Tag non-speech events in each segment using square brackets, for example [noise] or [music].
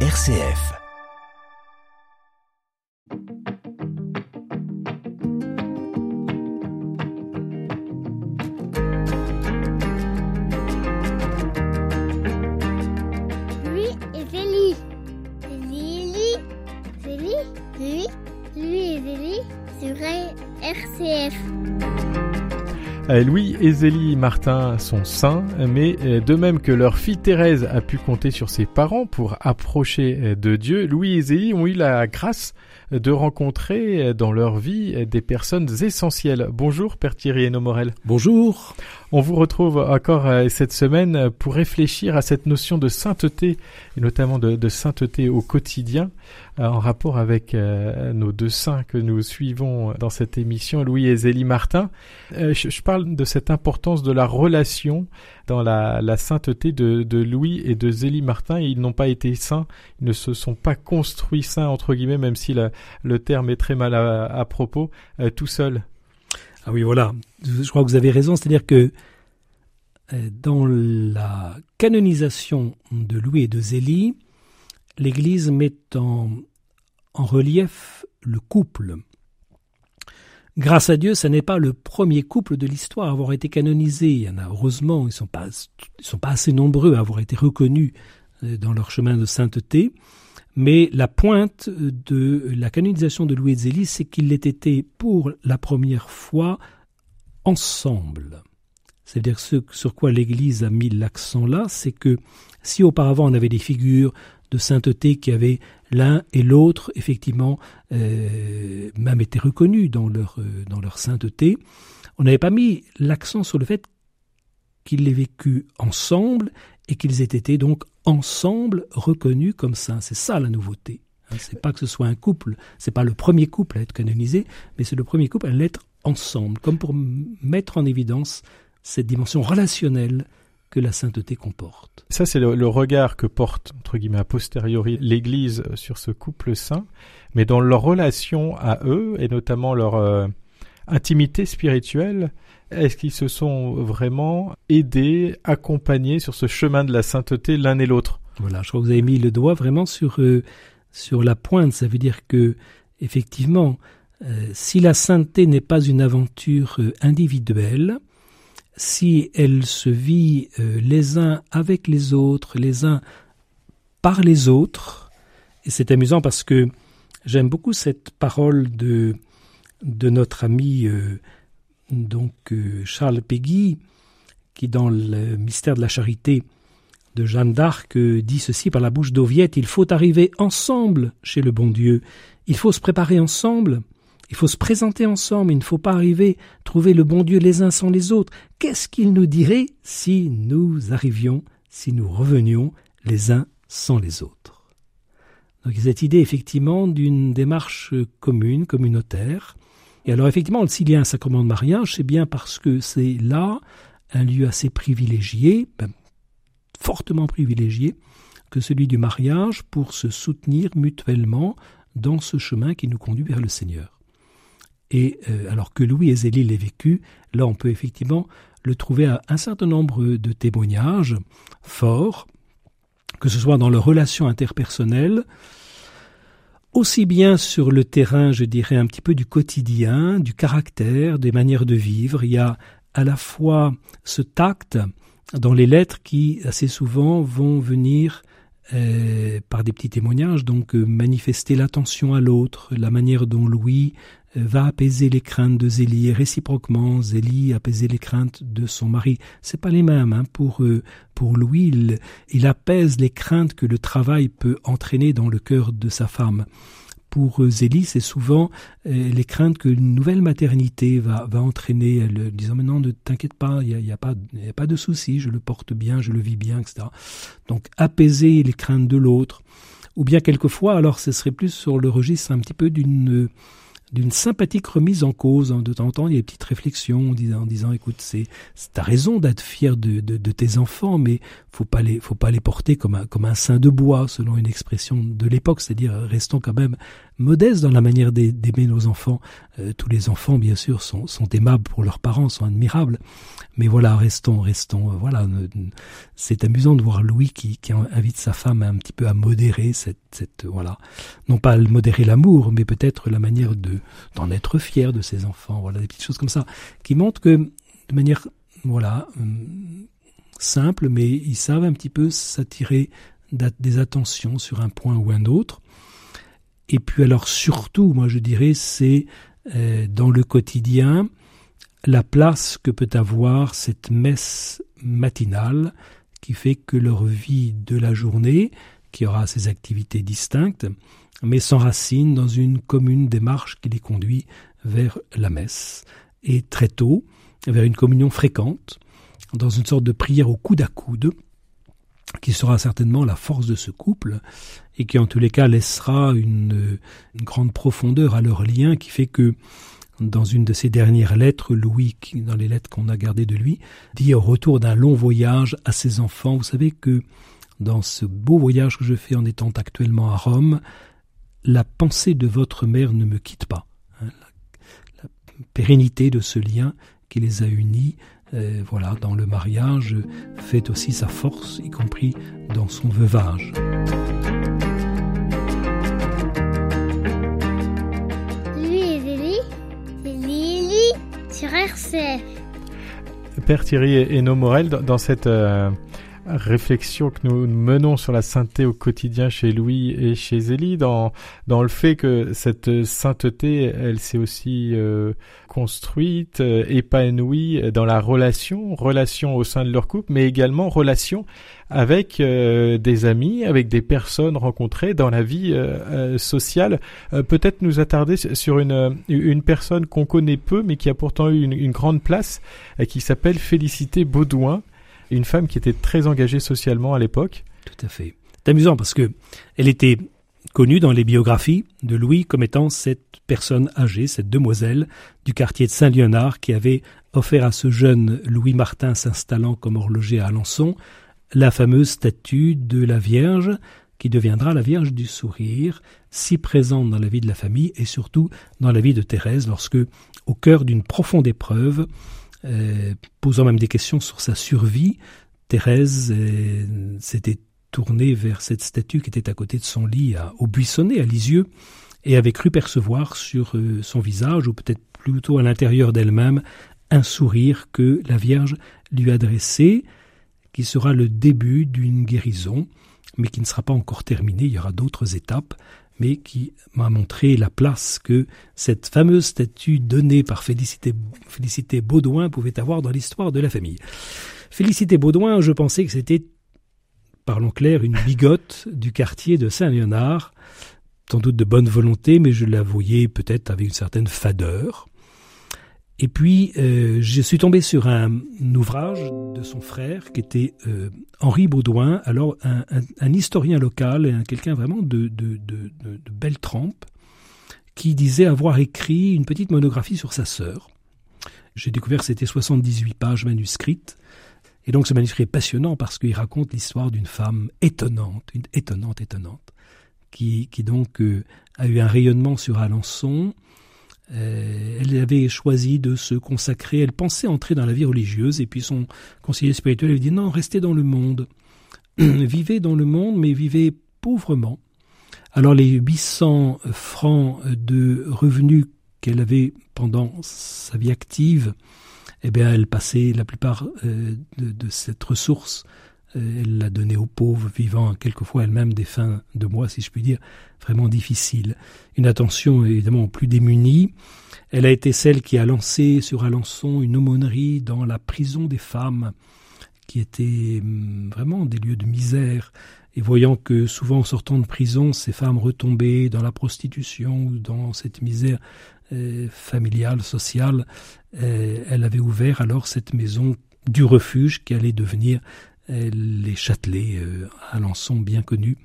RCF. Louis et Zélie Martin sont saints, mais euh, de même que leur fille Thérèse a pu compter sur ses parents pour approcher euh, de Dieu, Louis et Zélie ont eu la grâce de rencontrer dans leur vie des personnes essentielles. Bonjour Père Thierry Hénaud Morel. Bonjour. On vous retrouve encore cette semaine pour réfléchir à cette notion de sainteté, et notamment de, de sainteté au quotidien, en rapport avec nos deux saints que nous suivons dans cette émission, Louis et Zélie Martin. Je, je parle de cette importance de la relation dans la, sainteté de, Louis et de Zélie Martin. Ils n'ont pas été saints, ils ne se sont pas construits saints, entre guillemets, même si le terme est très mal à, propos, euh, tout seul. Ah oui, voilà. Je crois que vous avez raison, c'est-à-dire que euh, dans la canonisation de Louis et de Zélie, l'Église met en, relief le couple. Grâce à Dieu, ce n'est pas le premier couple de l'histoire à avoir été canonisé. Il y en a heureusement, ils ne sont, pas, assez nombreux à avoir été reconnus euh, dans leur chemin de sainteté. Mais la pointe de la canonisation de Louis et Zélie, c'est qu'ils l'aient été pour la première fois ensemble. C'est-à-dire ce sur quoi l'Église a mis l'accent là, c'est que si auparavant on avait des figures de sainteté qui avaient l'un et l'autre effectivement euh, même été reconnus dans leur, euh, dans leur sainteté, on n'avait pas mis l'accent sur le fait qu'ils l'aient vécu ensemble et qu'ils aient été donc ensemble reconnus comme saints. C'est ça la nouveauté. Hein, c'est pas que ce soit un couple, c'est pas le premier couple à être canonisé, mais c'est le premier couple à l'être ensemble, comme pour mettre en évidence cette dimension relationnelle que la sainteté comporte. Ça, c'est le, le, regard que porte, entre guillemets, a posteriori l'Église sur ce couple saint, mais dans leur relation à eux, et notamment leur euh, intimité spirituelle, est-ce qu'ils se sont vraiment aidés, accompagnés sur ce chemin de la sainteté l'un et l'autre? Voilà, je crois que vous avez mis le doigt vraiment sur, euh, sur la pointe. Ça veut dire que, effectivement, euh, si la sainteté n'est pas une aventure individuelle, si elle se vit euh, les uns avec les autres, les uns par les autres, et c'est amusant parce que j'aime beaucoup cette parole de, de notre ami euh, donc euh, Charles Péguy, qui dans le mystère de la charité de Jeanne d'Arc dit ceci par la bouche d'Oviette, il faut arriver ensemble chez le bon Dieu, il faut se préparer ensemble, il faut se présenter ensemble, il ne faut pas arriver trouver le bon Dieu les uns sans les autres. Qu'est-ce qu'il nous dirait si nous arrivions, si nous revenions les uns sans les autres? Donc cette idée effectivement d'une démarche commune, communautaire. Et alors effectivement, s'il y a un sacrement de mariage, c'est bien parce que c'est là un lieu assez privilégié, ben, fortement privilégié, que celui du mariage pour se soutenir mutuellement dans ce chemin qui nous conduit vers le Seigneur. Et euh, alors que Louis et Zélie l'aient vécu, là on peut effectivement le trouver à un certain nombre de témoignages forts, que ce soit dans leurs relations interpersonnelles, aussi bien sur le terrain, je dirais, un petit peu du quotidien, du caractère, des manières de vivre. Il y a à la fois ce tact dans les lettres qui assez souvent vont venir euh, par des petits témoignages, donc euh, manifester l'attention à l'autre, la manière dont Louis euh, va apaiser les craintes de Zélie et réciproquement Zélie apaiser les craintes de son mari. C'est pas les mêmes. Hein. Pour pour Louis, il, il apaise les craintes que le travail peut entraîner dans le cœur de sa femme pour Zélie, c'est souvent euh, les craintes qu'une nouvelle maternité va, va entraîner, elle, disant mais non, ne t'inquiète pas, il n'y y a, pas, a pas de souci, je le porte bien, je le vis bien, etc. Donc apaiser les craintes de l'autre. Ou bien quelquefois, alors ce serait plus sur le registre un petit peu d'une d'une sympathique remise en cause. De temps en temps, il y a des petites réflexions en disant, écoute, c'est, t'as raison d'être fier de, de, tes enfants, mais faut pas les, faut pas les porter comme un, comme un sein de bois, selon une expression de l'époque, c'est-à-dire restons quand même modestes dans la manière d'aimer nos enfants. Euh, tous les enfants, bien sûr, sont, sont aimables pour leurs parents, sont admirables, mais voilà, restons, restons, euh, voilà. C'est amusant de voir Louis qui, qui invite sa femme un petit peu à modérer cette, cette voilà, non pas modérer l'amour, mais peut-être la manière de d'en être fier de ses enfants. Voilà, des petites choses comme ça qui montrent que de manière, voilà, euh, simple, mais ils savent un petit peu s'attirer des attentions sur un point ou un autre. Et puis alors surtout, moi je dirais, c'est euh, dans le quotidien la place que peut avoir cette messe matinale qui fait que leur vie de la journée, qui aura ses activités distinctes, mais s'enracine dans une commune démarche qui les conduit vers la messe, et très tôt, vers une communion fréquente, dans une sorte de prière au coude à coude, qui sera certainement la force de ce couple, et qui en tous les cas laissera une, grande profondeur à leur lien, qui fait que dans une de ses dernières lettres, Louis, dans les lettres qu'on a gardées de lui, dit au retour d'un long voyage à ses enfants, vous savez que dans ce beau voyage que je fais en étant actuellement à Rome, la pensée de votre mère ne me quitte pas. Hein, la, pérennité de ce lien qui les a unis, euh, voilà, dans le mariage, fait aussi sa force, y compris dans son veuvage. sur RCF. Père Thierry et Morel, dans cette euh, réflexion que nous menons sur la sainteté au quotidien chez Louis et chez Zélie, dans, dans le fait que cette sainteté, elle s'est aussi euh, construite, euh, épanouie dans la relation, relation au sein de leur couple, mais également relation avec euh, des amis, avec des personnes rencontrées dans la vie sociale. Peut-être nous attarder sur une, une personne qu'on connaît peu, mais qui a pourtant eu une, une grande place, qui s'appelle Félicité Baudouin une femme qui était très engagée socialement à l'époque. Tout à fait. C'est amusant parce que elle était connue dans les biographies de Louis comme étant cette personne âgée, cette demoiselle du quartier de Saint-Léonard qui avait offert à ce jeune Louis Martin s'installant comme horloger à Alençon la fameuse statue de la Vierge qui deviendra la Vierge du Sourire, si présente dans la vie de la famille et surtout dans la vie de Thérèse lorsque, au cœur d'une profonde épreuve, posant même des questions sur sa survie, Thérèse euh, s'était tournée vers cette statue qui était à côté de son lit au buissonnet, à Lisieux, et avait cru percevoir sur euh, son visage, ou peut-être plutôt à l'intérieur d'elle-même, un sourire que la Vierge lui adressait, qui sera le début d'une guérison, mais qui ne sera pas encore terminée, il y aura d'autres étapes, mais qui m'a montré la place que cette fameuse statue donnée par Félicité, Félicité Baudouin pouvait avoir dans l'histoire de la famille. Félicité Baudouin, je pensais que c'était, parlons clair, une bigote du quartier de Saint-Léonard, sans doute de bonne volonté, mais je la voyais peut-être avec une certaine fadeur. Et puis, euh, je suis tombé sur un, ouvrage de son frère, qui était euh, Henri Baudouin, alors un, historien local, quelqu'un vraiment de, belle trempe, qui disait avoir écrit une petite monographie sur sa sœur. J'ai découvert que c'était 78 pages manuscrites. Et donc ce manuscrit est passionnant parce qu'il raconte l'histoire d'une femme étonnante, une étonnante, étonnante, qui, qui donc euh, a eu un rayonnement sur Alençon, elle avait choisi de se consacrer, elle pensait entrer dans la vie religieuse, et puis son conseiller spirituel lui dit non, restez dans le monde, [clears throat] vivez dans le monde, mais vivez pauvrement. Alors les 800 francs de revenus qu'elle avait pendant sa vie active, eh bien, elle passait la plupart euh, de, cette ressource euh, elle l'a donnée aux pauvres, vivant quelquefois elle-même des fins de mois, si je puis dire, vraiment difficiles. Une attention évidemment aux plus démunis. Elle a été celle qui a lancé sur Alençon une aumônerie dans la prison des femmes, qui était hum, vraiment des lieux de misère. Et voyant que souvent en sortant de prison, ces femmes retombaient dans la prostitution ou dans cette misère euh, familiale, sociale, euh, elle avait ouvert alors cette maison du refuge qui allait devenir les Châtelets, euh, Alençon bien connu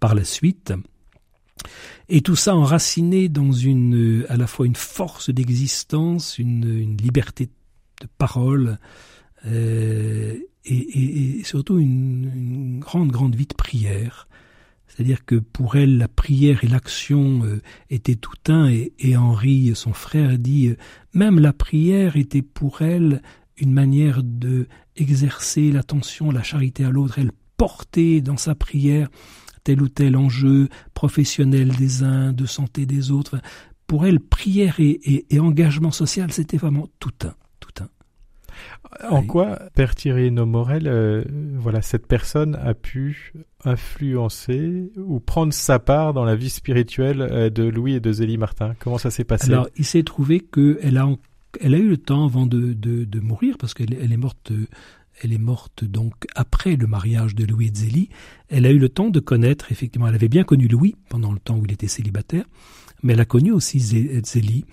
par la suite. Et tout ça enraciné dans une, à la fois une force d'existence, une, liberté de parole, euh, et, surtout une, grande, grande vie de prière. C'est-à-dire que pour elle, la prière et l'action euh, étaient tout un, et, Henri, son frère, dit, euh, même la prière était pour elle une manière de exercer l'attention, la charité à l'autre. Elle portait dans sa prière tel ou tel enjeu professionnel des uns, de santé des autres. Pour elle, prière et, et engagement social, c'était vraiment tout un. En quoi, Père Thierry Nomorel, euh, voilà, cette personne a pu influencer ou prendre sa part dans la vie spirituelle euh, de Louis et de Zélie Martin? Comment ça s'est passé? Alors, il s'est trouvé qu'elle a, elle a eu le temps avant de, de, mourir, parce qu'elle elle est morte elle est morte donc après le mariage de Louis et Zélie. Elle a eu le temps de connaître, effectivement, elle avait bien connu Louis pendant le temps où il était célibataire, mais elle a connu aussi Zélie.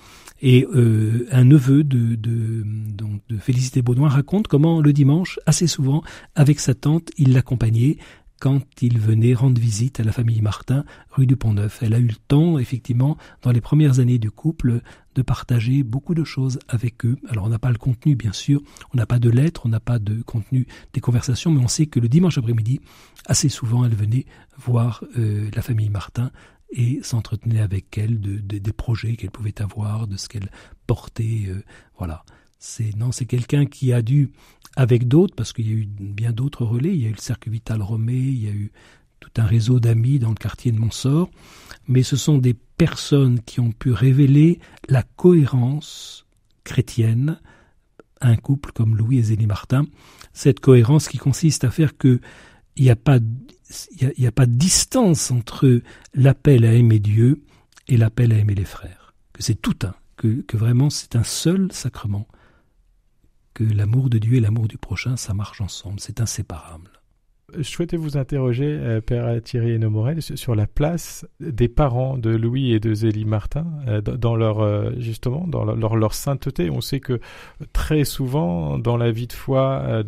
Et euh, un neveu de, de, donc de Félicité Baudouin raconte comment le dimanche, assez souvent, avec sa tante, il l'accompagnait quand il venait rendre visite à la famille Martin, rue du Pont-Neuf. Elle a eu le temps, effectivement, dans les premières années du couple, de partager beaucoup de choses avec eux. Alors on n'a pas le contenu, bien sûr, on n'a pas de lettres, on n'a pas de contenu des conversations, mais on sait que le dimanche après-midi, assez souvent, elle venait voir euh, la famille Martin et s'entretenait avec elle de, des projets qu'elle pouvait avoir, de ce qu'elle portait. Euh, voilà. C'est non, c'est quelqu'un qui a dû, avec d'autres, parce qu'il y a eu bien d'autres relais. Il y a eu le cercle vital romé, il y a eu tout un réseau d'amis dans le quartier de Montsort, mais ce sont des personnes qui ont pu révéler la cohérence chrétienne à un couple comme Louis et Zélie Martin. Cette cohérence qui consiste à faire que il n'y a pas pas de distance entre l'appel à aimer Dieu et l'appel à aimer les frères. Que c'est tout un, que vraiment c'est un seul sacrement. Que l'amour de Dieu et l'amour du prochain, ça marche ensemble, c'est inséparable. Je souhaitais vous interroger, euh, Père Thierry Hénomorel, sur la place des parents de Louis et de Zélie Martin euh, dans leur euh, justement dans leur, leur, sainteté. On sait que très souvent dans la vie de foi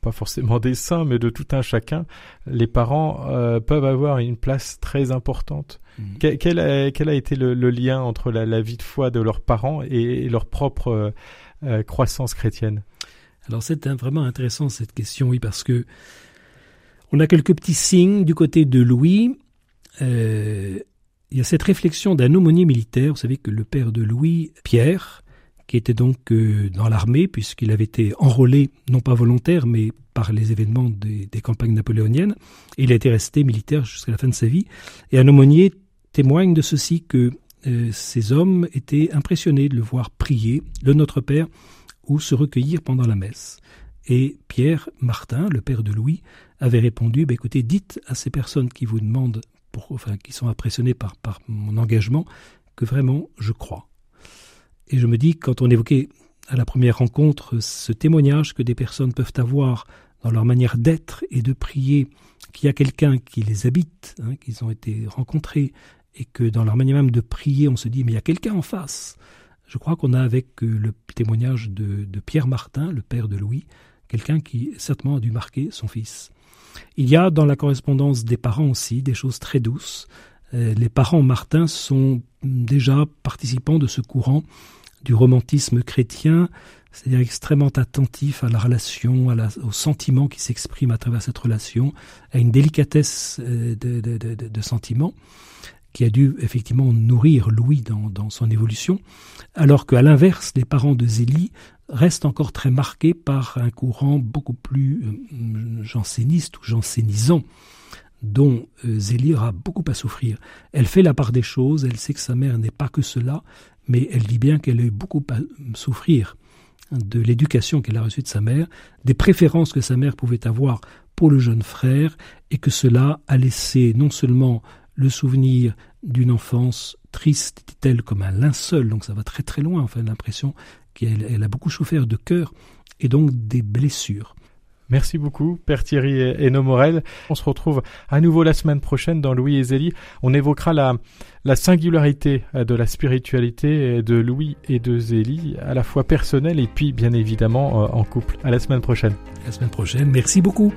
pas forcément des saints, mais de tout un chacun, les parents euh, peuvent avoir une place très importante. Mmh. Quel, a, quel, a, été le, le lien entre la, la, vie de foi de leurs parents et, et leur propre euh, croissance chrétienne? Alors c'est vraiment intéressant cette question, oui, parce que on a quelques petits signes du côté de Louis. Euh, il y a cette réflexion d'un aumônier militaire. Vous savez que le père de Louis, Pierre, qui était donc euh, dans l'armée, puisqu'il avait été enrôlé, non pas volontaire, mais par les événements des, campagnes napoléoniennes. Et il a été resté militaire jusqu'à la fin de sa vie. Et un aumônier témoigne de ceci que euh, ces hommes étaient impressionnés de le voir prier le Notre Père ou se recueillir pendant la messe. Et Pierre Martin, le père de Louis, avait répondu bah, écoutez, dites à ces personnes qui vous demandent, enfin, qui sont impressionnées par, par mon engagement, que vraiment je crois. Et je me dis, quand on évoquait à la première rencontre ce témoignage que des personnes peuvent avoir dans leur manière d'être et de prier, qu'il y a quelqu'un qui les habite, hein, qu'ils ont été rencontrés, et que dans leur manière même de prier, on se dit, mais il y a quelqu'un en face. Je crois qu'on a avec euh, le témoignage de, Pierre Martin, le père de Louis, quelqu'un qui certainement a dû marquer son fils. Il y a dans la correspondance des parents aussi des choses très douces. Euh, les parents Martin sont déjà participants de ce courant du romantisme chrétien, c'est-à-dire extrêmement attentif à la relation, à la, au sentiment qui s'exprime à travers cette relation, à une délicatesse euh, de, de, de, de sentiments qui a dû effectivement nourrir Louis dans, son évolution, alors qu'à l'inverse, les parents de Zélie restent encore très marqués par un courant beaucoup plus euh, janséniste ou jansénisant dont euh, Zélie aura beaucoup à souffrir. Elle fait la part des choses, elle sait que sa mère n'est pas que cela, mais elle dit bien qu'elle a eu beaucoup à souffrir de l'éducation qu'elle a reçue de sa mère, des préférences que sa mère pouvait avoir pour le jeune frère, et que cela a laissé non seulement le souvenir d'une enfance triste, dit-elle, comme un linceul, donc ça va très très loin, enfin l'impression qu'elle elle a beaucoup souffert de cœur, et donc des blessures. Merci beaucoup, Père Thierry et Morel. On se retrouve à nouveau la semaine prochaine dans Louis et Zélie. On évoquera la, la singularité de la spiritualité de Louis et de Zélie, à la fois personnelle et puis bien évidemment en couple. À la semaine prochaine. la semaine prochaine. Merci beaucoup.